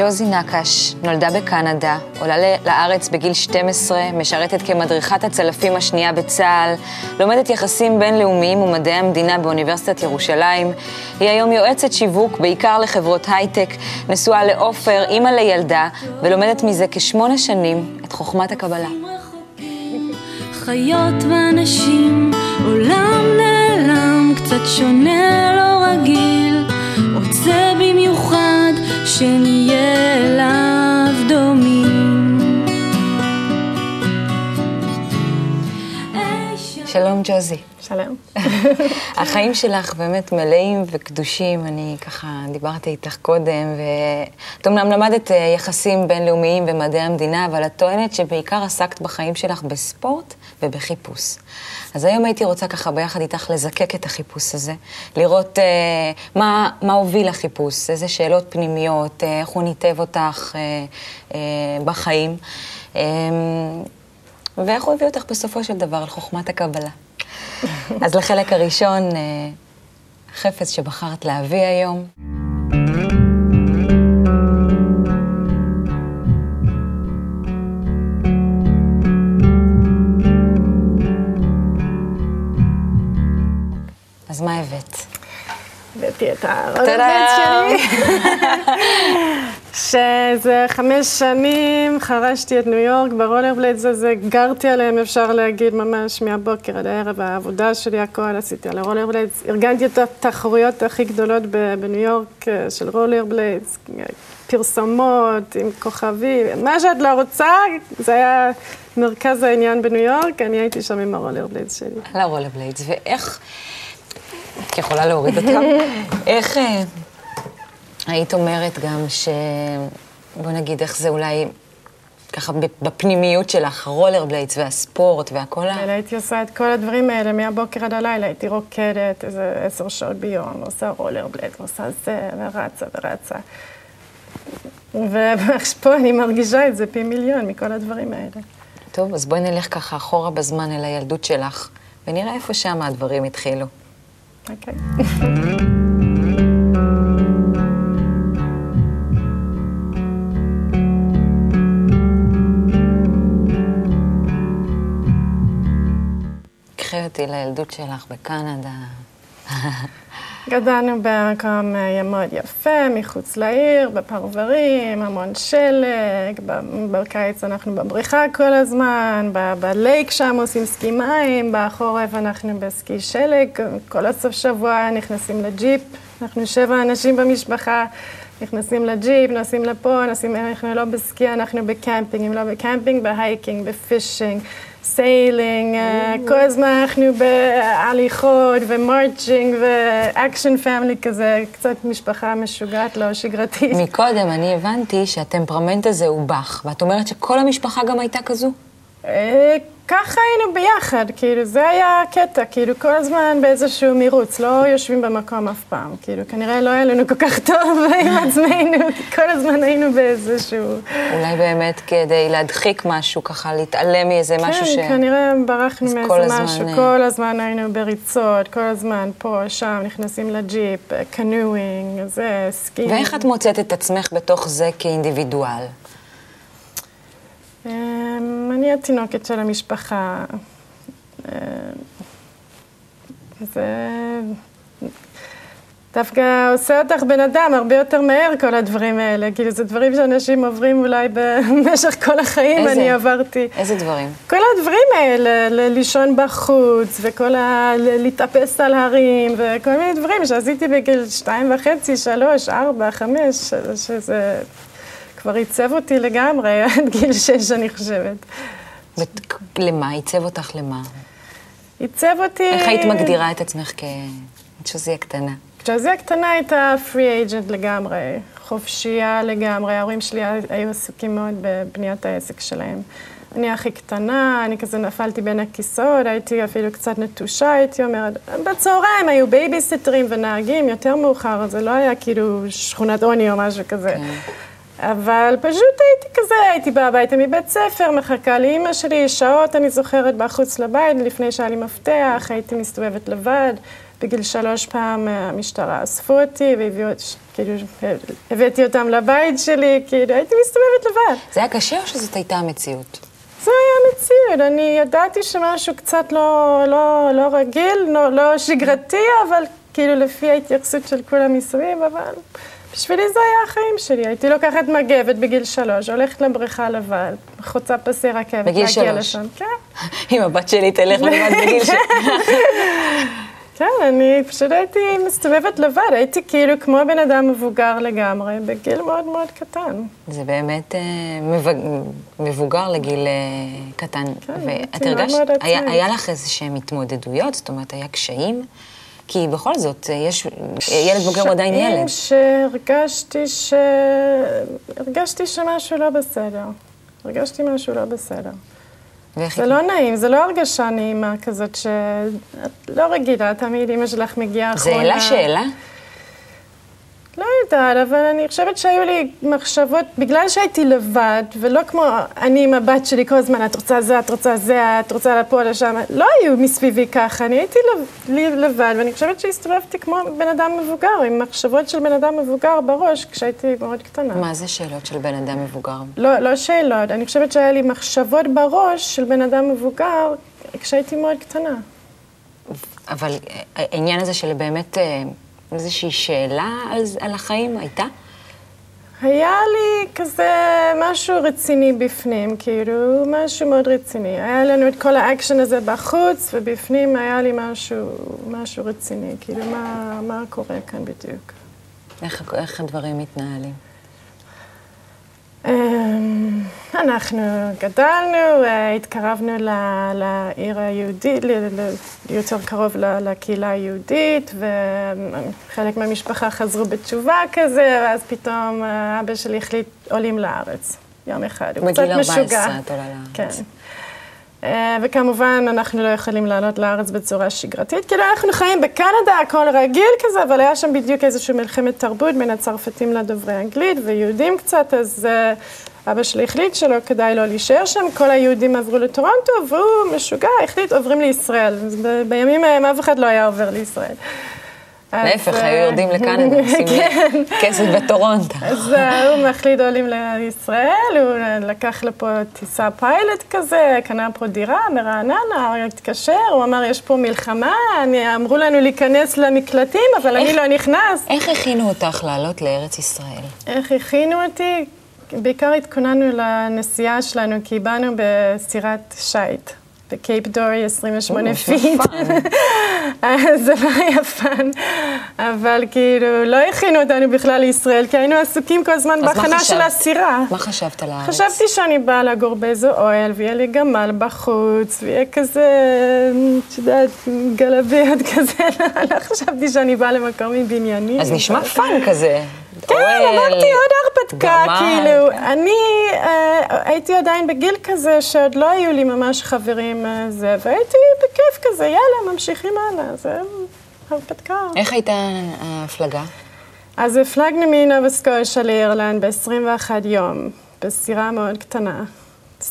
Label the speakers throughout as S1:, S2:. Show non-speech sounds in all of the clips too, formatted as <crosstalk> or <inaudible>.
S1: ג'וזי נקש נולדה בקנדה, עולה לארץ בגיל 12, משרתת כמדריכת הצלפים השנייה בצה"ל, לומדת יחסים בינלאומיים ומדעי המדינה באוניברסיטת ירושלים. היא היום יועצת שיווק, בעיקר לחברות הייטק, נשואה לעופר, אימא לילדה, ולומדת מזה כשמונה שנים את חוכמת הקבלה. חיות ואנשים, עולם נעלם, קצת שונה, לא רגיל, רוצה במיוחד שנהיה אליו דומים. שלום ג'וזי.
S2: שלום. <laughs>
S1: החיים שלך באמת מלאים וקדושים, אני ככה דיברתי איתך קודם, ואת אמנם למדת אה, יחסים בינלאומיים ומדעי המדינה, אבל את טוענת שבעיקר עסקת בחיים שלך בספורט ובחיפוש. אז היום הייתי רוצה ככה ביחד איתך לזקק את החיפוש הזה, לראות אה, מה, מה הוביל לחיפוש, איזה שאלות פנימיות, אה, איך הוא ניתב אותך אה, אה, בחיים, אה, ואיך הוא הביא אותך בסופו של דבר לחוכמת הקבלה. <laughs> אז לחלק הראשון, אה, חפץ שבחרת להביא היום. אז מה הבאת?
S2: הבאתי את ה rollerblade שלי. <laughs> שזה חמש שנים חרשתי את ניו יורק ברולרבליידס הזה, גרתי עליהם, אפשר להגיד, ממש מהבוקר עד הערב, העבודה שלי, הכל עשיתי על הרולרבליידס. ארגנתי את התחרויות הכי גדולות בניו יורק אה, של רולרבליידס, פרסומות עם כוכבים, מה שאת לא רוצה, זה היה מרכז העניין בניו יורק, אני הייתי שם עם הרולרבליידס שלי.
S1: על הרולרבליידס, ואיך... את יכולה להוריד אותם. <laughs> איך אה, היית אומרת גם ש... בוא נגיד, איך זה אולי ככה בפנימיות שלך, הרולר בליידס והספורט והכל ה...
S2: הייתי עושה את כל הדברים האלה מהבוקר עד הלילה, הייתי רוקדת איזה עשר שעות ביום, עושה רולר בליידס, עושה זה, ורצה ורצה. ופה אני מרגישה את זה פי מיליון מכל הדברים האלה.
S1: טוב, אז בואי נלך ככה אחורה בזמן אל הילדות שלך, ונראה איפה שם הדברים התחילו.
S2: אוקיי.
S1: קחי אותי לילדות שלך בקנדה. <laughs>
S2: גדלנו במקום אה, מאוד יפה, מחוץ לעיר, בפרברים, המון שלג, בקיץ אנחנו בבריכה כל הזמן, ב lake שם עושים סקי מים, בחורף אנחנו בסקי שלג, כל הסוף שבוע נכנסים לג'יפ, אנחנו שבע אנשים במשפחה, נכנסים לג'יפ, נוסעים לפה, נוסעים, אנחנו לא בסקי, אנחנו בקמפינג, אם לא בקמפינג, ב hiking, ב fishing. sailing, אה, כל הזמן אנחנו בהליכות ו marching ו action family כזה, קצת משפחה משוגעת, לא שגרתית.
S1: מקודם אני הבנתי שהטמפרמנט הזה הוא בח, ואת אומרת שכל המשפחה גם הייתה כזו?
S2: אה, ככה היינו ביחד, כאילו, זה היה הקטע, כאילו, כל הזמן באיזשהו מירוץ, לא יושבים במקום אף פעם, כאילו, כנראה לא היה לנו כל כך טוב <laughs> עם עצמנו, כל הזמן היינו באיזשהו...
S1: אולי באמת כדי להדחיק משהו, ככה להתעלם מאיזה כן, משהו ש...
S2: כן, כנראה ברחנו מאיזה משהו, אה, כל הזמן היינו בריצות, כל הזמן פה, שם, נכנסים לג'יפ, קנואינג, זה, סקי.
S1: ואיך את מוצאת את עצמך בתוך זה כאינדיבידואל?
S2: אמ, אני התינוקת של המשפחה. אמ, זה דווקא עושה אותך בן אדם הרבה יותר מהר, כל הדברים האלה. כאילו, זה דברים שאנשים עוברים אולי במשך כל החיים, איזה? אני עברתי.
S1: איזה דברים?
S2: כל הדברים האלה, לישון בחוץ, וכל ה... להתאפס על הרים, וכל מיני דברים שעשיתי בגיל שתיים וחצי, שלוש, ארבע, חמש, שזה... כבר עיצב אותי לגמרי, <laughs> עד גיל שש, אני חושבת.
S1: למה? עיצב אותך למה?
S2: עיצב אותי...
S1: איך היית מגדירה את עצמך כג'וזי הקטנה?
S2: ג'וזי הקטנה הייתה free agent לגמרי, חופשייה לגמרי. ההורים שלי היו עסוקים מאוד בבניית העסק שלהם. אני הכי קטנה, אני כזה נפלתי בין הכיסאות, הייתי אפילו קצת נטושה, הייתי אומרת. בצהריים היו בייביסיטרים ונהגים, יותר מאוחר, זה לא היה כאילו שכונת עוני או משהו כזה. כן. אבל פשוט הייתי כזה, הייתי באה הביתה מבית ספר, מחכה לאימא שלי, שעות אני זוכרת בחוץ לבית, לפני שהיה לי מפתח, הייתי מסתובבת לבד, בגיל שלוש פעם אה, המשטרה אספו אותי והביאו אותי, כאילו, הבאתי אותם לבית שלי, כאילו, הייתי מסתובבת לבד.
S1: זה היה קשה או שזאת הייתה המציאות?
S2: זה היה המציאות, אני ידעתי שמשהו קצת לא, לא, לא רגיל, לא, לא שגרתי, אבל כאילו לפי ההתייחסות של כולם מסביב, אבל בשבילי זה היה החיים שלי. הייתי לוקחת מגבת בגיל שלוש, הולכת לבריכה לבד, חוצה פסי רכבת,
S1: בגיל שלוש. לשם. כן. <laughs> אם הבת שלי תלך לבד בגיל שלוש. <laughs>
S2: כן, אני פשוט הייתי מסתובבת לבד, הייתי כאילו כמו בן אדם מבוגר לגמרי, בגיל מאוד מאוד קטן.
S1: זה באמת אה, מבוגר לגיל אה, קטן.
S2: כן, ואת הרגשת,
S1: היה, היה לך איזה שהן התמודדויות? זאת אומרת, היה קשיים? כי בכל זאת, אה, יש, ילד בוגר הוא עדיין ילד.
S2: שהרגשתי ש... הרגשתי שמשהו לא בסדר. הרגשתי משהו לא בסדר. זה לא נעים, זה לא הרגשה נעימה כזאת שאת לא רגילה, תמיד אימא שלך מגיעה
S1: אחרונה. זה העלה שאלה?
S2: לא יודעת, אבל אני חושבת שהיו לי מחשבות, בגלל שהייתי לבד, ולא כמו אני עם הבת שלי כל הזמן, את רוצה זה, את רוצה זה, את רוצה לפה, לשם, לא היו מסביבי ככה, אני הייתי לבד, ואני חושבת שהסתובבתי כמו בן אדם מבוגר, עם מחשבות של בן אדם מבוגר בראש, כשהייתי מאוד קטנה.
S1: מה זה שאלות של בן אדם מבוגר?
S2: לא, לא שאלות, אני חושבת שהיה לי מחשבות בראש של בן אדם מבוגר כשהייתי מאוד קטנה.
S1: אבל העניין הזה של באמת... איזושהי שאלה על, על החיים? הייתה?
S2: היה לי כזה משהו רציני בפנים, כאילו, משהו מאוד רציני. היה לנו את כל האקשן הזה בחוץ, ובפנים היה לי משהו, משהו רציני. כאילו, מה, מה קורה כאן בדיוק?
S1: איך, איך הדברים מתנהלים?
S2: אמ, אנחנו גדלנו, אה, התקרבנו לעיר היהודית, יותר קרוב לקהילה היהודית, וחלק מהמשפחה חזרו בתשובה כזה, ואז פתאום אה, אבא שלי החליט עולים לארץ, יום אחד.
S1: הוא קצת משוגע. בגיל 14 את עולה לארץ.
S2: כן. אה, וכמובן, אנחנו לא יכולים לעלות לארץ בצורה שגרתית, כאילו אנחנו חיים בקנדה, הכל רגיל כזה, אבל היה שם בדיוק איזושהי מלחמת תרבות בין הצרפתים לדוברי אנגלית, ויהודים קצת, אז uh, אבא שלי החליט שלא כדאי לו להישאר שם, כל היהודים עברו לטורונטו, והוא משוגע, החליט, עוברים לישראל. בימים ההם אף אחד לא היה עובר לישראל.
S1: להפך, היו אה, יורדים לקנדה, <laughs> עושים כן. כסף בטורונטו.
S2: אז אה, הוא מחליט עולים לישראל, הוא לקח לפה טיסה פיילוט כזה, קנה פה דירה מרעננה, הוא התקשר, הוא אמר, יש פה מלחמה, אמרו לנו להיכנס למקלטים, אבל אני לא נכנס.
S1: איך הכינו אותך לעלות לארץ ישראל?
S2: איך הכינו אותי? בעיקר התכוננו לנסיעה שלנו, כי באנו בסירת שיט. ב Cape Dory 28 feet. <laughs> זה לא היה fun, אבל כאילו לא הכינו אותנו בכלל לישראל, כי היינו עסוקים כל הזמן בהכנה של הסירה.
S1: מה חשבת על הארץ?
S2: חשבתי שאני באה לגור באיזה אוהל, ויהיה לי גמל בחוץ, ויהיה כזה, את יודעת, גלביות <laughs> כזה, לא חשבתי שאני באה למקום עם בניינים.
S1: אז נשמע fun כזה.
S2: כן, אמרתי עוד הרפתקה, כאילו, אני אה, הייתי עדיין בגיל כזה שעוד לא היו לי ממש חברים אה, זה, והייתי בכיף כזה, יאללה, ממשיכים הלאה, זה הרפתקה.
S1: איך הייתה ההפלגה?
S2: אז הפלגנו מנובה סקושה לאירלנד ב-21 יום, בסירה מאוד קטנה.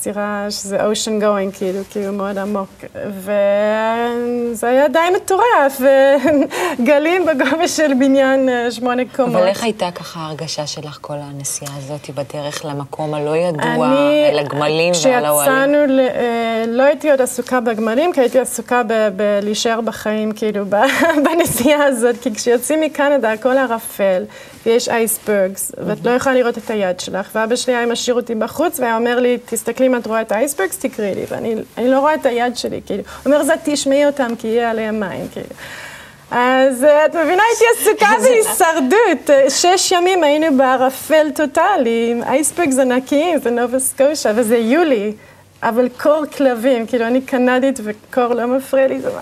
S2: סירה שזה ocean going, כאילו, כאילו מאוד עמוק. וזה היה די מטורף, וגלים בגובה של בניין אה, שמונה קומות.
S1: אבל איך הייתה ככה ההרגשה שלך כל הנסיעה הזאת בדרך למקום הלא ידוע, אני, אל הגמלים ועל האוהלים?
S2: כשיצאנו, אה, לא הייתי עוד עסוקה בגמלים, כי הייתי עסוקה בלהישאר בחיים, כאילו, <laughs> בנסיעה הזאת, כי כשיוצאים מקנדה הכל ערפל. ויש אייסברגס, ואת לא יכולה לראות את היד שלך. ואבא שלי היה משאיר אותי בחוץ, והיה אומר לי, תסתכלי אם את רואה את האייסברגס, תקראי לי. ואני לא רואה את היד שלי, כאילו. הוא אומר, זה תשמעי אותם, כי יהיה עליהם מים, כאילו. אז אה, את מבינה, הייתי עסוקה <laughs> בהישרדות. שש ימים היינו בערפל טוטאלי, עם אייסברגס ענקיים, זה נובה סקושה, וזה יולי. אבל קור כלבים, כאילו, אני קנדית וקור לא מפריע לי, זה מה...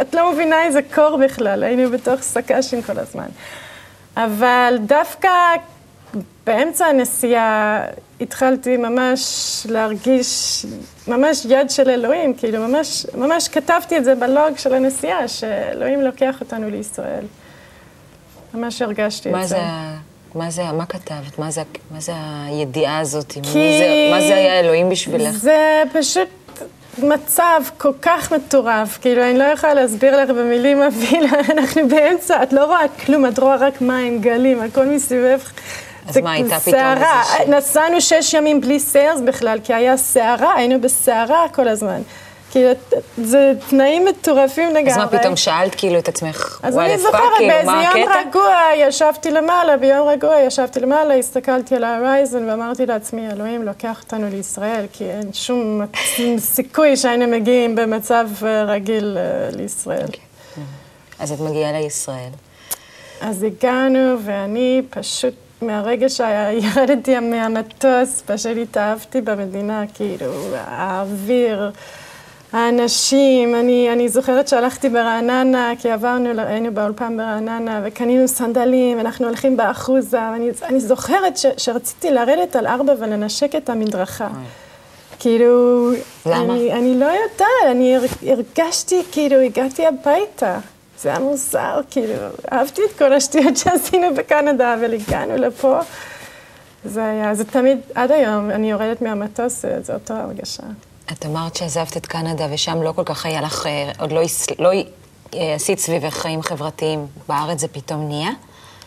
S2: את לא מבינה איזה קור בכלל, היינו בתוך סק"שים כל הזמן. אבל דווקא באמצע הנסיעה התחלתי ממש להרגיש, ממש יד של אלוהים, כאילו ממש, ממש כתבתי את זה בלוג של הנסיעה, שאלוהים לוקח אותנו לישראל. ממש הרגשתי את זה. זה.
S1: מה זה, מה כתבת? מה זה, מה זה הידיעה הזאת? כי... זה, מה זה היה אלוהים בשבילך?
S2: זה פשוט מצב כל כך מטורף, כאילו, אני לא יכולה להסביר לך במילים אפילו, <laughs> אנחנו באמצע, את לא רואה כלום, את רואה רק מים, גלים, הכל מסביבך.
S1: אז מה, הייתה פתאום ש...
S2: נסענו שש ימים בלי sails בכלל, כי היה סערה, היינו בסערה כל הזמן. כאילו, זה תנאים מטורפים לגמרי.
S1: אז מה פתאום שאלת כאילו את עצמך,
S2: אז אני זוכרת,
S1: כאילו,
S2: באיזה יום? רגוע ישבתי למעלה, ביום רגוע ישבתי למעלה, הסתכלתי על ה horizon ואמרתי לעצמי, אלוהים לוקח אותנו לישראל, כי אין שום <laughs> סיכוי שהיינו מגיעים במצב אה, רגיל אה, לישראל.
S1: אוקיי. אז את מגיעה לישראל.
S2: אז הגענו, ואני פשוט, מהרגע שירדתי מהמטוס, פשוט התאהבתי במדינה, כאילו, האוויר, האנשים. אני, אני זוכרת שהלכתי ברעננה, כי עברנו, היינו באולפן ברעננה, וקנינו סנדלים, אנחנו הולכים באחוזה, ואני אני זוכרת ש, שרציתי לרדת על ארבע ולנשק את המדרכה. כאילו,
S1: למה?
S2: אני, אני לא יודעת, אני הר- הרגשתי, כאילו, הגעתי הביתה. זה היה מוזר, כאילו, אהבתי את כל השטויות שעשינו בקנדה, אבל הגענו לפה. זה היה, זה תמיד, עד היום, אני יורדת מהמטוס, זה, זה אותו הרגשה.
S1: את אמרת שעזבת את קנדה ושם לא כל כך היה לך, אה, עוד לא, לא אה, עשית סביבך חיים חברתיים. בארץ זה פתאום נהיה?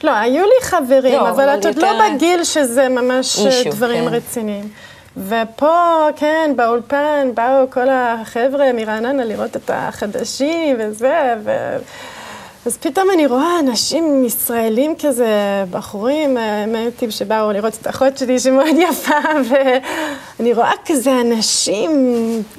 S2: לא, היו לי חברים,
S1: לא,
S2: אבל
S1: אבל
S2: את עוד
S1: יותר-
S2: לא בגיל שזה ממש אה,
S1: אישו,
S2: דברים
S1: כן.
S2: רציניים. ופה, כן, באולפן, באו כל החבר'ה מרעננה לראות את החדשים וזה, ו... אז פתאום אני רואה אנשים ישראלים כזה, בחורים, אה, מטיב שבאו לראות את האחות שלי שמאוד יפה, ואני רואה כזה אנשים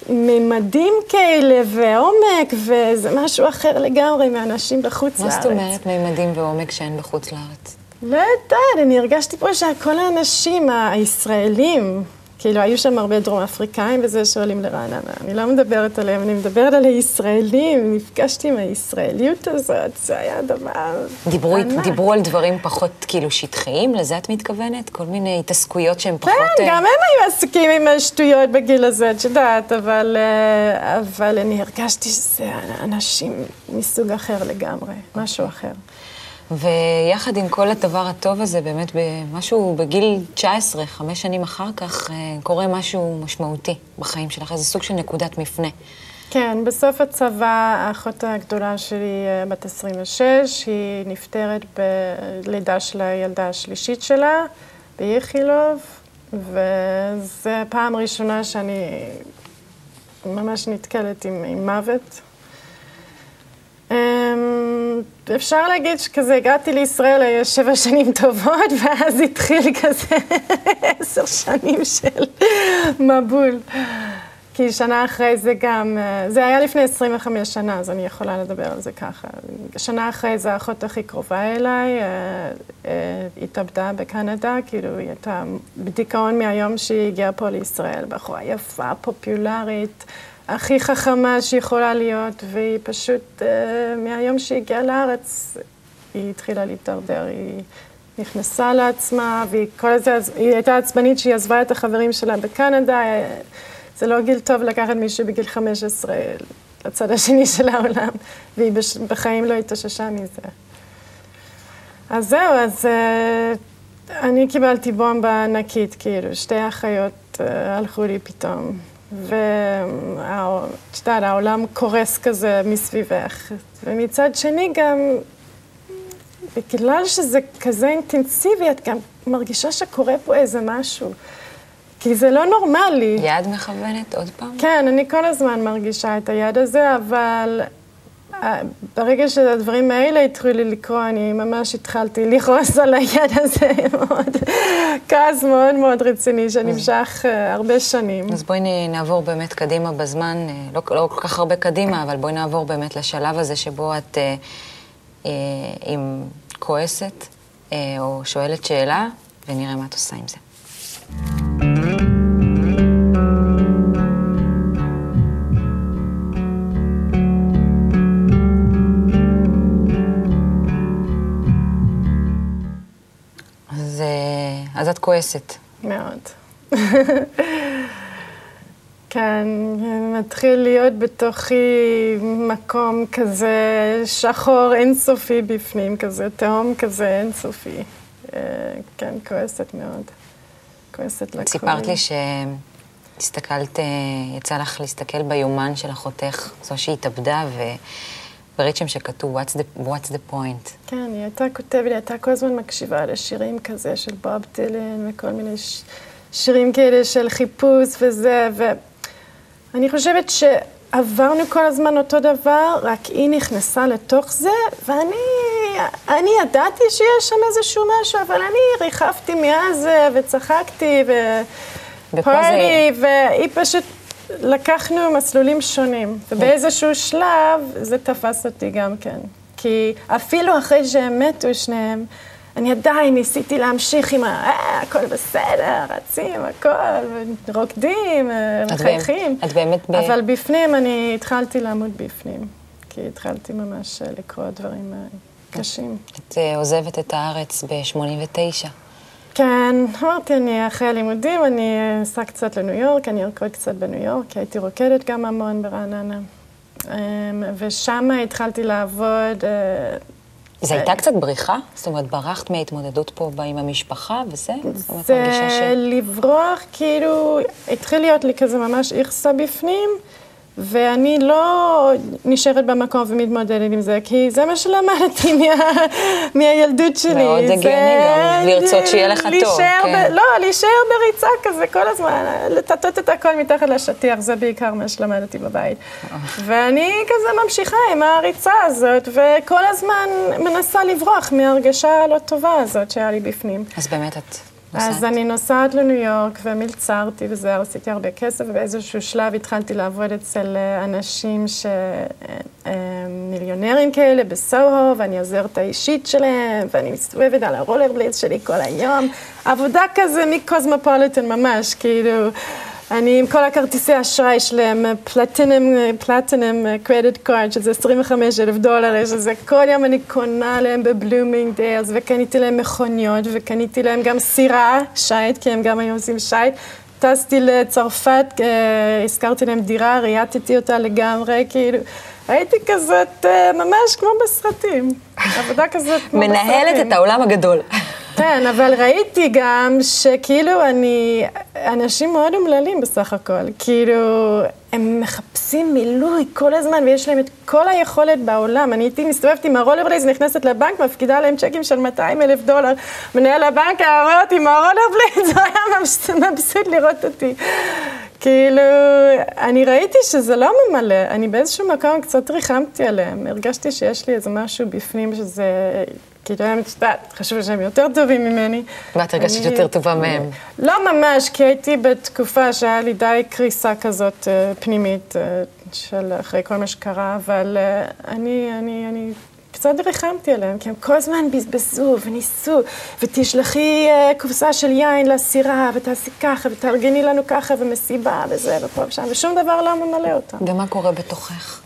S2: ממדים כאלה, ועומק, וזה משהו אחר לגמרי מאנשים בחוץ
S1: מה
S2: לארץ.
S1: זאת אומרת מימדים ועומק שאין בחוץ לארץ?
S2: לא יודעת, אני הרגשתי פה שכל האנשים הישראלים, כאילו היו שם הרבה דרום אפריקאים וזה שעולים לרעננה, אני לא מדברת עליהם, אני מדברת על הישראלים, נפגשתי עם הישראליות הזאת, זה היה דבר
S1: דיברו,
S2: ענק.
S1: דיברו על דברים פחות כאילו שטחיים? לזה את מתכוונת? כל מיני התעסקויות שהן פחות...
S2: כן, גם הם היו עסוקים עם השטויות בגיל הזה, את יודעת, אבל, אה, אבל אני הרגשתי שזה אנשים מסוג אחר לגמרי, משהו אחר.
S1: ויחד עם כל הדבר הטוב הזה, באמת במשהו בגיל 19, חמש שנים אחר כך, אה, קורה משהו משמעותי בחיים שלך, איזה סוג של נקודת מפנה.
S2: כן, בסוף הצבא, האחות הגדולה שלי, אה, בת 26, היא נפטרת בלידה של הילדה השלישית שלה, באיכילוב, וזו פעם ראשונה שאני ממש נתקלת עם, עם מוות. אמ, אפשר להגיד שכזה הגעתי לישראל, היה שבע שנים טובות, <laughs> ואז התחיל כזה <laughs> עשר שנים של מבול. כי שנה אחרי זה גם, אה, זה היה לפני 25 שנה, אז אני יכולה לדבר על זה ככה. שנה אחרי זה האחות הכי קרובה אליי, אה, אה, התאבדה בקנדה, כאילו היא הייתה בדיכאון מהיום שהיא הגיעה פה לישראל, בחורה יפה, פופולרית, הכי חכמה שיכולה להיות, והיא פשוט, אה, מהיום שהיא הגיעה לארץ, היא התחילה להתדרדר, היא נכנסה לעצמה, והיא כל הזה, היא הייתה עצבנית שהיא עזבה את החברים שלה בקנדה. אה, זה לא גיל טוב לקחת מישהו בגיל 15 לצד השני של העולם, והיא בש- בחיים לא התאוששה מזה. אז זהו, אז uh, אני קיבלתי בומבה ענקית, כאילו, שתי אחיות uh, הלכו לי פתאום. ואת יודעת, העולם קורס כזה מסביבך. ומצד שני גם, בגלל שזה כזה אינטנסיבי, את גם מרגישה שקורה פה איזה משהו. כי זה לא נורמלי.
S1: יד מכוונת עוד פעם?
S2: כן, אני כל הזמן מרגישה את היד הזה, אבל ברגע שהדברים האלה התחילו לקרות, אני ממש התחלתי לכעוס על היד הזה, <laughs> מאוד, כעס מאוד מאוד רציני, שנמשך אה, הרבה שנים.
S1: אז בואי נעבור באמת קדימה בזמן, אה, לא, לא כל כך הרבה קדימה, אבל בואי נעבור באמת לשלב הזה שבו את אה, אה, עם כועסת אה, או שואלת שאלה, ונראה מה את עושה עם זה. כועסת.
S2: מאוד. <laughs> כן, מתחיל להיות בתוכי מקום כזה שחור אינסופי בפנים, כזה תהום כזה אינסופי. אה, כן, כועסת מאוד. כועסת לקום.
S1: סיפרת לי ש... הסתכלת, אה, יצא לך להסתכל ביומן של אחותך, זו שהתאבדה, ו... וראית שם שכתוב, what's the, what's the point?
S2: כן, היא הייתה כותבת, היא הייתה כל הזמן מקשיבה לשירים כזה של בוב דילן וכל מיני ש... שירים כאלה של חיפוש וזה, ואני חושבת שעברנו כל הזמן אותו דבר, רק היא נכנסה לתוך זה, ואני אני ידעתי שיש שם איזשהו משהו, אבל אני ריחפתי מאז וצחקתי ופארטי, והיא פשוט... לקחנו מסלולים שונים, ובאיזשהו שלב זה תפס אותי גם כן. כי אפילו אחרי שהם מתו שניהם, אני עדיין ניסיתי להמשיך עם ה... אה, הכל בסדר, רצים, הכל, רוקדים, מחייכים.
S1: את באמת ב...
S2: אבל בפנים אני התחלתי לעמוד בפנים, כי התחלתי ממש לקרוא דברים קשים.
S1: את עוזבת את הארץ ב-89.
S2: כן, אמרתי, אני אחרי הלימודים, אני אסע קצת לניו יורק, אני ארקוד קצת בניו יורק, הייתי רוקדת גם המון ברעננה. ושם התחלתי לעבוד.
S1: זה הייתה קצת בריחה? זאת אומרת, ברחת מההתמודדות פה עם המשפחה וזה?
S2: זה לברוח, כאילו, התחיל להיות לי כזה ממש איכסה בפנים. ואני לא נשארת במקום ומתמודדת עם זה, כי זה מה שלמדתי <laughs> מה, מהילדות שלי.
S1: מאוד הגיוני גם, לרצות שיהיה לך טוב.
S2: כן. ב, לא, להישאר בריצה כזה כל הזמן, לטטט את הכל מתחת לשטיח, זה בעיקר מה שלמדתי בבית. ואני כזה ממשיכה עם הריצה הזאת, וכל הזמן מנסה לברוח מההרגשה הלא טובה הזאת שהיה לי בפנים.
S1: אז באמת את...
S2: אז אני נוסעת לניו יורק ומלצרתי וזה, עשיתי הרבה כסף, ובאיזשהו שלב התחלתי לעבוד אצל אה, אנשים ש... אה, אה, כאלה בסוהו, ואני עוזרת האישית שלהם, ואני מסתובבת על הרולר בלייז שלי כל היום. עבודה כזה מקוסמופוליטן ממש, כאילו... אני עם כל הכרטיסי אשראי שלהם, platinum, platinum credit card, שזה 25 אלף דולר, שזה כל יום אני קונה להם ב Bloomingdale's, וקניתי להם מכוניות, וקניתי להם גם סירה, שייט, כי הם גם היו עושים שייט. טסתי לצרפת, אה, השכרתי להם דירה, ריהטתי אותה לגמרי, כאילו, הייתי כזאת אה, ממש כמו בסרטים, עבודה כזאת כמו
S1: בסרטים. מנהלת את העולם הגדול.
S2: כן, אבל ראיתי גם שכאילו אני, אנשים מאוד אומללים בסך הכל. כאילו, הם מחפשים מילוי כל הזמן, ויש להם את כל היכולת בעולם. אני הייתי מסתובבת עם הרולר בלייז, נכנסת לבנק, מפקידה להם צ'קים של 200 אלף דולר. מנהל הבנק רואה אותי עם הרולר בלייז, <laughs> הוא היה מבסוט לראות אותי. כאילו, אני ראיתי שזה לא ממלא, אני באיזשהו מקום קצת ריחמתי עליהם. הרגשתי שיש לי איזה משהו בפנים שזה כאילו הם, את יודעת, חשבו שהם יותר טובים ממני.
S1: ואת הרגשת יותר טובה מהם.
S2: לא ממש, כי הייתי בתקופה שהיה לי די קריסה כזאת אה, פנימית, אה, של אחרי כל מה שקרה, אבל אה, אני, אני, אני קצת ריחמתי עליהם, כי הם כל הזמן בזבזו וניסו, ותשלחי קופסה של יין לסירה, ותעשי ככה, ותארגני לנו ככה, ומסיבה, וזה, ופה ושם, ושום דבר לא ממלא אותם.
S1: ומה קורה בתוכך?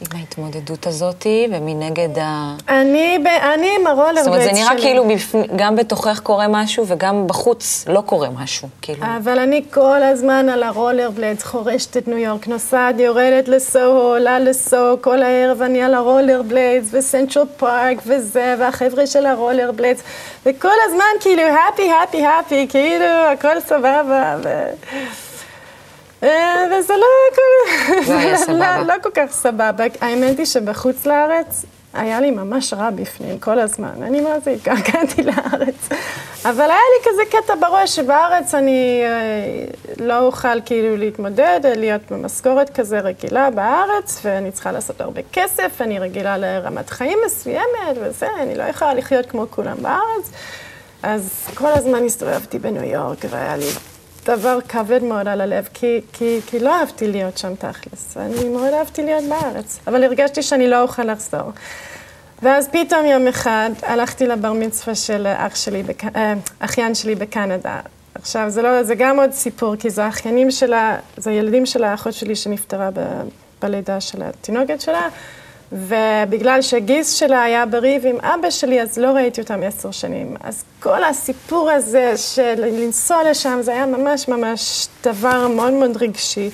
S1: עם ההתמודדות הזאת, ומנגד ה...
S2: אני, ב... אני עם הרולר בליידס
S1: שלי. זאת אומרת, זה נראה שלי. כאילו בפ... גם בתוכך קורה משהו, וגם בחוץ לא קורה משהו, כאילו.
S2: אבל אני כל הזמן על הרולר בליידס, חורשת את ניו יורק, נוסעת, יורדת לסוהו, עולה לסוהו, כל הערב אני על הרולר בליידס, וסנטרל פארק וזה, והחבר'ה של הרולר בליידס, וכל הזמן כאילו, happy, happy, happy, כאילו, הכל סבבה, ו... אה, וזה לא, לא, לא, לא כל כך סבבה. האמת היא שבחוץ לארץ היה לי ממש רע בפנים כל הזמן. אני מה זה התגעגעתי לארץ. אבל היה לי כזה קטע בראש שבארץ אני אה, לא אוכל כאילו להתמודד, להיות במשכורת כזה רגילה בארץ, ואני צריכה לעשות הרבה כסף, אני רגילה לרמת חיים מסוימת וזה, אני לא יכולה לחיות כמו כולם בארץ. אז כל הזמן הסתובבתי בניו יורק, והיה לי דבר כבד מאוד על הלב, כי, כי, כי לא אהבתי להיות שם תכלס, אני מאוד אהבתי להיות בארץ, אבל הרגשתי שאני לא אוכל לחזור. ואז פתאום יום אחד הלכתי לבר מצווה של אח שלי, בק... אה, אחיין שלי בקנדה. עכשיו, זה, לא, זה גם עוד סיפור, כי זה האחיינים שלה, זה הילדים של האחות שלי שנפטרה ב, בלידה של התינוקת שלה. ובגלל שהגיס שלה היה בריב עם אבא שלי, אז לא ראיתי אותם עשר שנים. אז כל הסיפור הזה של לנסוע לשם, זה היה ממש ממש דבר מאוד מאוד רגשי.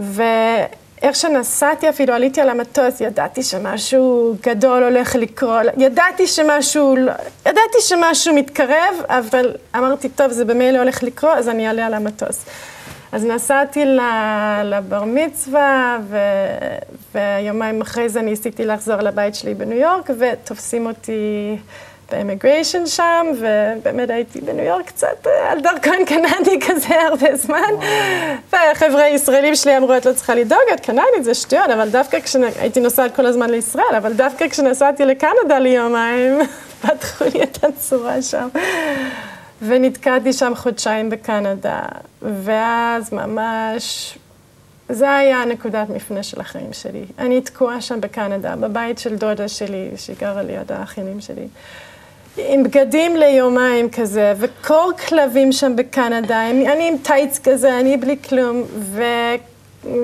S2: ואיך שנסעתי אפילו, עליתי על המטוס, ידעתי שמשהו גדול הולך לקרות, ידעתי שמשהו, לא, ידעתי שמשהו מתקרב, אבל אמרתי, טוב, זה במילא הולך לקרות, אז אני אעלה על המטוס. אז נסעתי לבר מצווה, ו... ויומיים אחרי זה ניסיתי לחזור לבית שלי בניו יורק, ותופסים אותי באמיגריישן שם, ובאמת הייתי בניו יורק קצת אה, על דרכון קנדי <laughs> כזה הרבה זמן. והחבר'ה הישראלים שלי אמרו, את לא צריכה לדאוג, את קנדית, זה שטויות, אבל דווקא כשהייתי נוסעת כל הזמן לישראל, אבל דווקא כשנסעתי לקנדה ליומיים, <laughs> פתחו לי את הצורה שם. ונתקעתי שם חודשיים בקנדה, ואז ממש, זה היה נקודת מפנה של החיים שלי. אני תקועה שם בקנדה, בבית של דודה שלי, שגרה ליד האחינים שלי. עם בגדים ליומיים כזה, וקור כלבים שם בקנדה, אני עם טייץ כזה, אני בלי כלום, ו,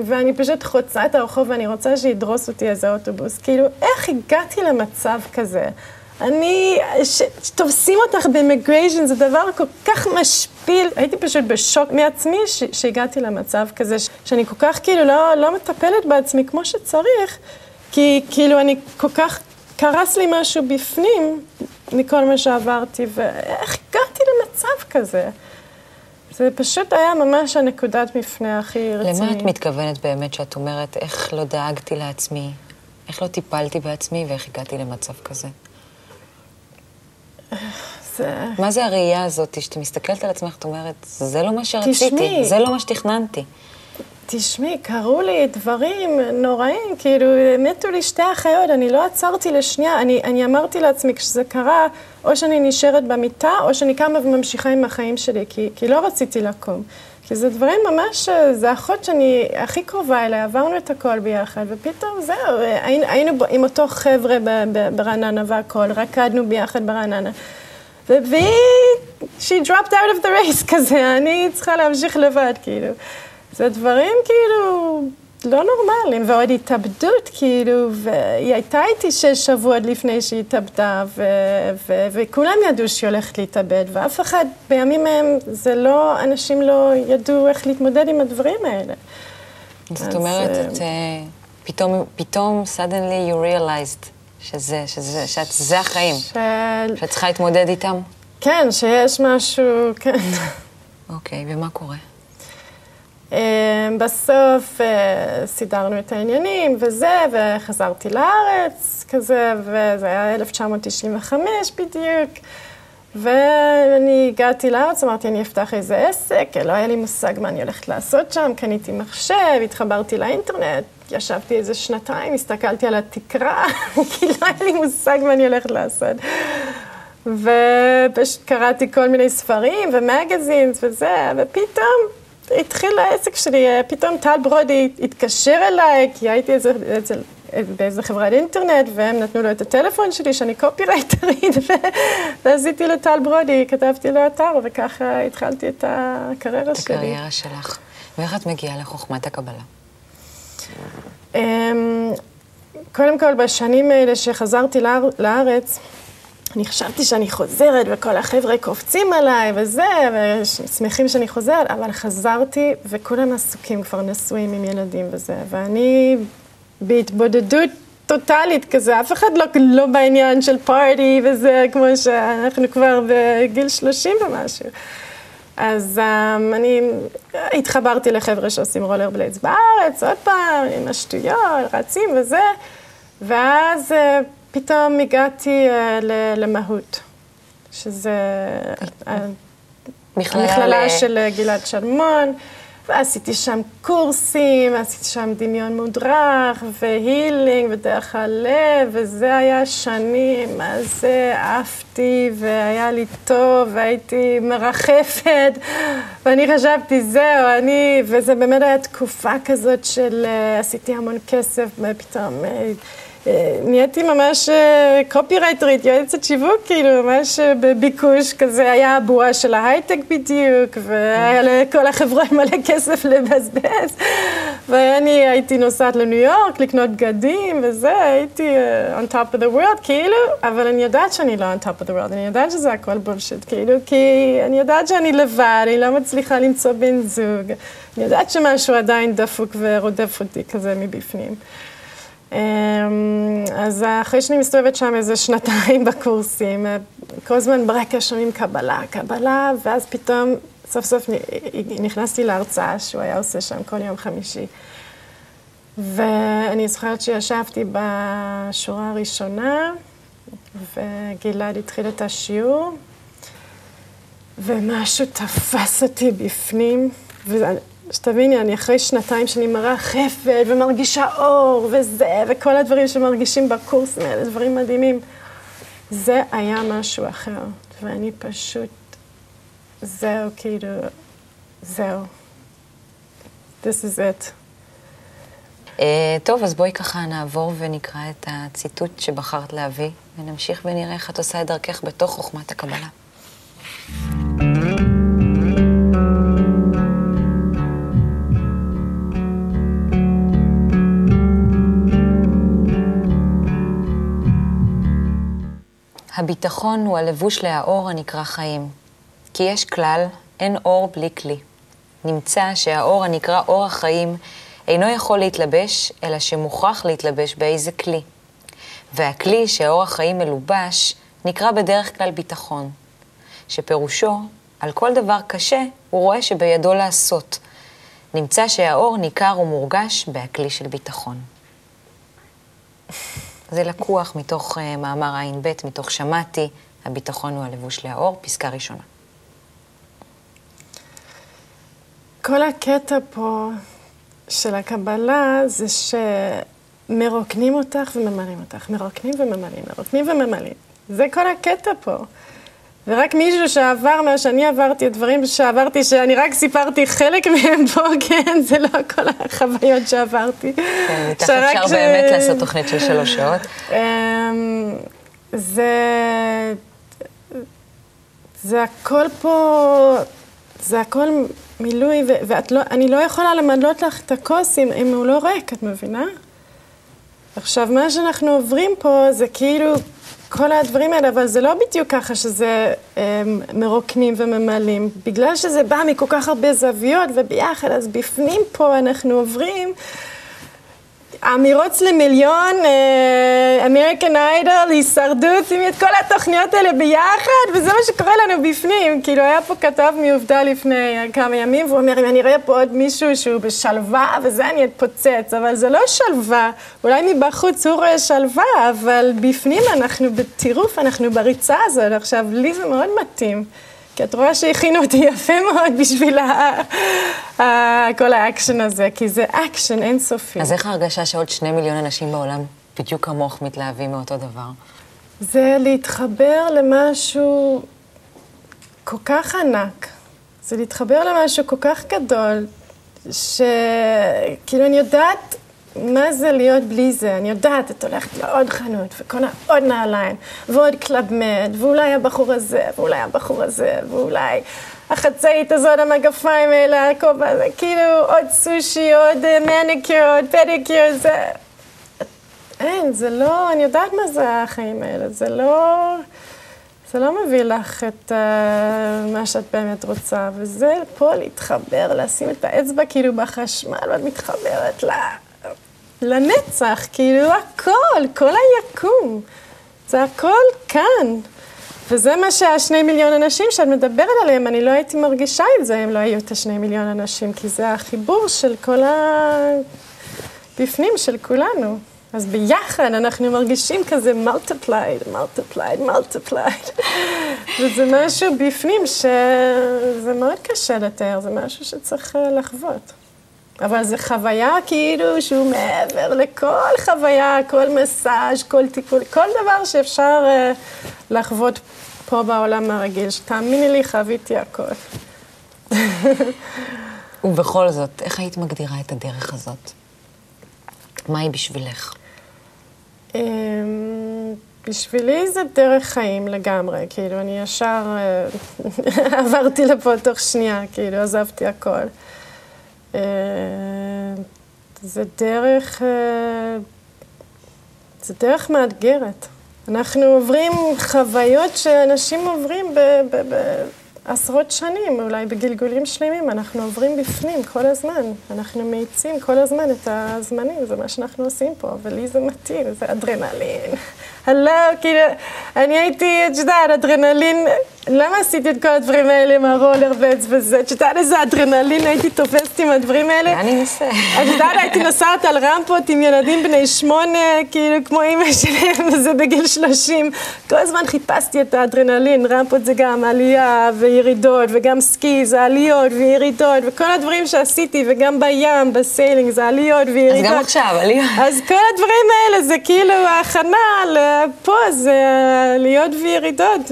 S2: ואני פשוט חוצה את הרחוב ואני רוצה שידרוס אותי איזה אוטובוס. כאילו, איך הגעתי למצב כזה? אני, שתופסים אותך ב immigration, זה דבר כל כך משפיל. הייתי פשוט בשוק מעצמי ש, שהגעתי למצב כזה, ש, שאני כל כך כאילו לא, לא מטפלת בעצמי כמו שצריך, כי כאילו אני כל כך, קרס לי משהו בפנים מכל מה שעברתי, ואיך הגעתי למצב כזה? זה פשוט היה ממש הנקודת מפנה הכי רצינית.
S1: למה את מתכוונת באמת שאת אומרת, איך לא דאגתי לעצמי, איך לא טיפלתי בעצמי ואיך הגעתי למצב כזה? זה... מה זה הראייה הזאת, שאתה מסתכלת על עצמך, את אומרת, זה לא מה שרציתי, תשמעי, זה לא מה שתכננתי.
S2: תשמעי, קרו לי דברים נוראים, כאילו, מתו לי שתי אחיות, אני לא עצרתי לשנייה, אני, אני אמרתי לעצמי, כשזה קרה, או שאני נשארת במיטה, או שאני קמה וממשיכה עם החיים שלי, כי, כי לא רציתי לקום. כי זה דברים ממש, זה אחות שאני הכי קרובה אליה, עברנו את הכל ביחד, ופתאום זהו, היינו, היינו עם אותו חבר'ה ברעננה והכל, רקדנו ביחד ברעננה. והיא, she dropped out of the race <laughs> כזה, אני צריכה להמשיך לבד, כאילו. זה דברים כאילו לא נורמליים, ועוד התאבדות, כאילו, והיא הייתה איתי שש שבועות לפני שהיא התאבדה, ו- ו- וכולם ידעו שהיא הולכת להתאבד, ואף אחד בימים ההם, זה לא, אנשים לא ידעו איך להתמודד עם הדברים האלה.
S1: זאת אומרת, את, uh, פתאום, פתאום, suddenly you realized שזה, שזה, שאת, זה החיים, של... שאת צריכה להתמודד איתם?
S2: כן, שיש משהו, כן.
S1: אוקיי, okay, ומה קורה?
S2: אמ, בסוף אה, סידרנו את העניינים וזה, וחזרתי לארץ כזה, וזה היה 1995 בדיוק. ואני הגעתי לארץ, אמרתי, אני אפתח איזה עסק, לא היה לי מושג מה אני הולכת לעשות שם, קניתי מחשב, התחברתי לאינטרנט, ישבתי איזה שנתיים, הסתכלתי על התקרה, <laughs> כי לא היה לי מושג מה אני הולכת לעשות. ופשוט קראתי כל מיני ספרים ומגזינס וזה, ופתאום התחיל העסק שלי, פתאום טל ברודי התקשר אליי, כי הייתי איזה, אצל, באיזה חברת אינטרנט, והם נתנו לו את הטלפון שלי, שאני קופירייטרית, ועשיתי לטל ברודי, כתבתי לו אתר, וככה התחלתי את הקריירה שלי.
S1: את הקריירה שלך. ואיך את מגיעה לחוכמת הקבלה?
S2: אמ, קודם כל, בשנים האלה שחזרתי לארץ, אני חשבתי שאני חוזרת וכל החבר'ה קופצים עליי וזה, ושמחים שאני חוזרת, אבל חזרתי וכולם עסוקים כבר נשואים עם ילדים וזה, ואני בהתבודדות טוטאלית כזה, אף אחד לא, לא בעניין של פארטי וזה, כמו שאנחנו כבר בגיל 30 ומשהו. אז um, אני התחברתי לחבר'ה שעושים רולר בליידס בארץ, עוד פעם, עם השטויות, רצים וזה, ואז... Uh, פתאום הגעתי uh, למהות, שזה המכללה של אה, גלעד שלמון, ועשיתי שם קורסים, עשיתי שם דמיון מודרך, והילינג, ודרך הלב, וזה היה שנים, זה עפתי, והיה לי טוב, והייתי מרחפת, ואני חשבתי, זהו, אני, וזה באמת היה תקופה כזאת של עשיתי המון כסף, ופתאום... נהייתי ממש קופירייטרית, אה, יועצת שיווק, כאילו, ממש אה, בביקוש כזה, היה הבועה של ההייטק בדיוק, והיה לכל החברה <laughs> מלא כסף לבזבז. ואני הייתי נוסעת לניו יורק לקנות בגדים וזה, הייתי uh, on top of the world, כאילו, אבל אני יודעת שאני לא on top of the world, אני יודעת שזה הכל בולשיט, כאילו, כי אני יודעת שאני לבד, אני לא מצליחה למצוא בן זוג, אני יודעת שמשהו עדיין דפוק ורודף אותי כזה מבפנים. אמ, אז אחרי שאני מסתובבת שם איזה שנתיים <laughs> בקורסים, כל הזמן ברקע שומעים קבלה, קבלה, ואז פתאום סוף סוף נכנסתי להרצאה שהוא היה עושה שם כל יום חמישי. ואני זוכרת שישבתי בשורה הראשונה, וגלעד התחיל את השיעור, ומשהו תפס אותי בפנים, ושתביני, אני אחרי שנתיים שאני מראה חפת ומרגישה אור וזה, וכל הדברים שמרגישים בקורס האלה, דברים מדהימים. זה היה משהו אחר, ואני פשוט, זהו, כאילו, זהו. This is it.
S1: Uh, טוב, אז בואי ככה נעבור ונקרא את הציטוט שבחרת להביא, ונמשיך ונראה איך את עושה את דרכך בתוך חוכמת הקבלה. הביטחון הוא הלבוש להאור הנקרא חיים. כי יש כלל, אין אור בלי כלי. נמצא שהאור הנקרא אור החיים אינו יכול להתלבש, אלא שמוכרח להתלבש באיזה כלי. והכלי שאור החיים מלובש נקרא בדרך כלל ביטחון, שפירושו, על כל דבר קשה, הוא רואה שבידו לעשות. נמצא שהאור ניכר ומורגש בהכלי של ביטחון. זה לקוח מתוך uh, מאמר ע"ב, מתוך שמעתי, הביטחון הוא הלבוש לאור, פסקה ראשונה.
S2: כל הקטע פה של הקבלה זה שמרוקנים אותך וממלאים אותך, מרוקנים וממלאים, מרוקנים וממלאים. זה כל הקטע פה. ורק מישהו שעבר מה שאני עברתי, הדברים שעברתי, שאני רק סיפרתי חלק מהם <laughs> פה, כן, זה לא כל החוויות שעברתי.
S1: כן, איתך אפשר ש... באמת לעשות תוכנית של שלוש שעות.
S2: אמ, זה... זה הכל פה, זה הכל מילוי, ואני לא, לא יכולה למדלות לך את הכוס אם, אם הוא לא ריק, את מבינה? עכשיו, מה שאנחנו עוברים פה זה כאילו כל הדברים האלה, אבל זה לא בדיוק ככה שזה הם, מרוקנים וממלאים. בגלל שזה בא מכל כך הרבה זוויות וביחד, אז בפנים פה אנחנו עוברים המרוץ למיליון, אמריקן uh, איידל, הישרדות, שימי את כל התוכניות האלה ביחד, וזה מה שקורה לנו בפנים. כאילו, היה פה כתב מעובדה לפני כמה ימים, והוא אומר, אם אני אראה פה עוד מישהו שהוא בשלווה, וזה אני אתפוצץ, אבל זה לא שלווה. אולי מבחוץ הוא רואה שלווה, אבל בפנים אנחנו בטירוף, אנחנו בריצה הזאת. עכשיו, לי זה מאוד מתאים. כי את רואה שהכינו אותי יפה מאוד בשביל כל האקשן הזה, כי זה אקשן אינסופי.
S1: אז איך ההרגשה שעוד שני מיליון אנשים בעולם בדיוק כמוך מתלהבים מאותו דבר?
S2: זה להתחבר למשהו כל כך ענק. זה להתחבר למשהו כל כך גדול, שכאילו אני יודעת מה זה להיות בלי זה? אני יודעת, את הולכת לעוד חנות וקונה עוד נעליים ועוד קלאב מד, ואולי הבחור הזה, ואולי הבחור הזה, ואולי החצאית הזאת, המגפיים האלה, הכובע הזה, כאילו עוד סושי, עוד מניקיר, עוד פדיקיר, זה... אין, זה לא, אני יודעת מה זה החיים האלה, זה לא... זה לא מביא לך את uh, מה שאת באמת רוצה, וזה פה להתחבר, לשים את האצבע כאילו בחשמל, ואת מתחברת ל... לנצח, כאילו הכל, כל היקום. זה הכל כאן. וזה מה שהשני מיליון אנשים שאת מדברת עליהם, אני לא הייתי מרגישה את זה אם לא היו את השני מיליון אנשים, כי זה החיבור של כל הבפנים של כולנו. אז ביחד אנחנו מרגישים כזה multiplied, multiplied, multiplied. <laughs> וזה משהו בפנים שזה מאוד קשה לתאר, זה משהו שצריך לחוות. אבל זו חוויה כאילו שהוא מעבר לכל חוויה, כל מסאז', כל טיפול, כל דבר שאפשר uh, לחוות פה בעולם הרגיל, שתאמיני לי, חוויתי הכל. <laughs>
S1: ובכל זאת, איך היית מגדירה את הדרך הזאת? מה היא בשבילך?
S2: Um, בשבילי זה דרך חיים לגמרי, כאילו, אני ישר uh, <laughs> עברתי לפה תוך שנייה, כאילו, עזבתי הכל. אה, זה דרך, אה, זה דרך מאתגרת. אנחנו עוברים חוויות שאנשים עוברים בעשרות שנים, אולי בגלגולים שלמים, אנחנו עוברים בפנים כל הזמן. אנחנו מאיצים כל הזמן את הזמנים, זה מה שאנחנו עושים פה, ולי זה מתאים, זה אדרנלין. הלו, כאילו, אני הייתי, את יודעת, אדרנלין למה עשיתי את כל הדברים האלה עם הרולר בדס וזה? את יודעת איזה אדרנלין הייתי תופסת עם הדברים האלה?
S1: אני אנסה.
S2: את יודעת, הייתי נוסעת על רמפות עם ילדים בני שמונה, כאילו כמו אימא שלהם, וזה בגיל שלושים. כל הזמן חיפשתי את האדרנלין, רמפות זה גם עלייה וירידות, וגם סקי זה עליות וירידות, וכל הדברים שעשיתי, וגם בים, ב sailing, זה עליות וירידות.
S1: אז גם עכשיו, עליות.
S2: אז כל הדברים האלה זה כאילו ההכנה לפה, זה עליות וירידות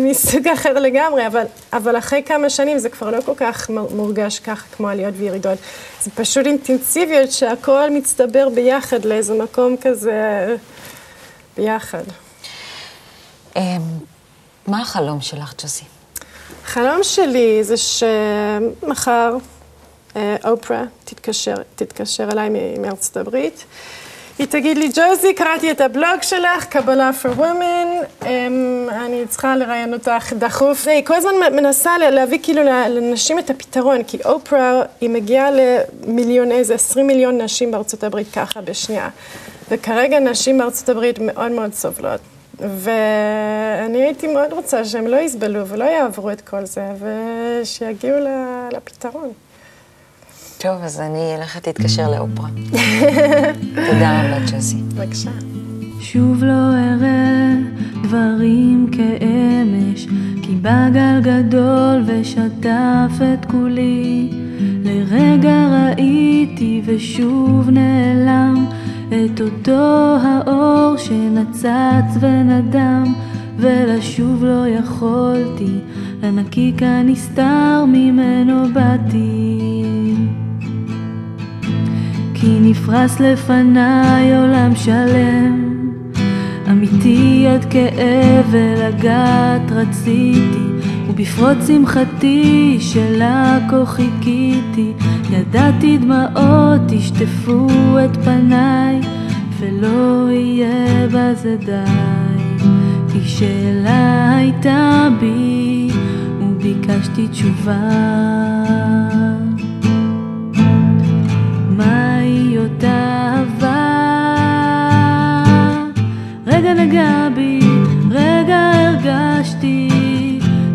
S2: מסוג אחר לגמרי, אבל, אבל אחרי כמה שנים זה כבר לא כל כך מורגש ככה כמו עליות וירידות. זה פשוט אינטנסיביות שהכל מצטבר ביחד לאיזה מקום כזה ביחד.
S1: אמ, מה החלום שלך, ג'וסי?
S2: החלום שלי זה שמחר אה, אופרה תתקשר, תתקשר אליי מארצות הברית. היא תגיד לי, ג'וזי, קראתי את הבלוג שלך, קבלה for women, אני צריכה לראיין אותך דחוף. היא כל הזמן מנסה להביא כאילו לנשים את הפתרון, כי אופרה, היא מגיעה למיליון, איזה עשרים מיליון נשים בארצות הברית ככה בשנייה. וכרגע נשים בארצות הברית מאוד מאוד סובלות. ואני הייתי מאוד רוצה שהם לא יסבלו ולא יעברו את כל זה, ושיגיעו לפתרון.
S1: טוב, אז אני אלך להתקשר לאופרה. <laughs> תודה רבה, ג'וזי.
S2: בבקשה.
S3: שוב לא אראה דברים כאמש, כי בא גל גדול ושטף את כולי. לרגע ראיתי ושוב נעלם את אותו האור שנצץ ונדם, ולשוב לא יכולתי, לנקיק הנסתר ממנו באתי. כי נפרס לפניי עולם שלם, אמיתי עד כאב ולגעת רציתי, ובפרוץ שמחתי שלה כה חיכיתי, ידעתי דמעות ישטפו את פניי, ולא יהיה בזה די, כי שאלה הייתה בי, וביקשתי תשובה. נגע בי, רגע הרגשתי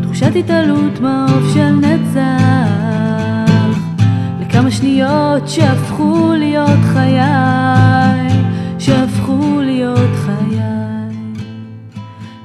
S3: תחושת התעלות מעוף של נצח לכמה שניות שהפכו להיות חיי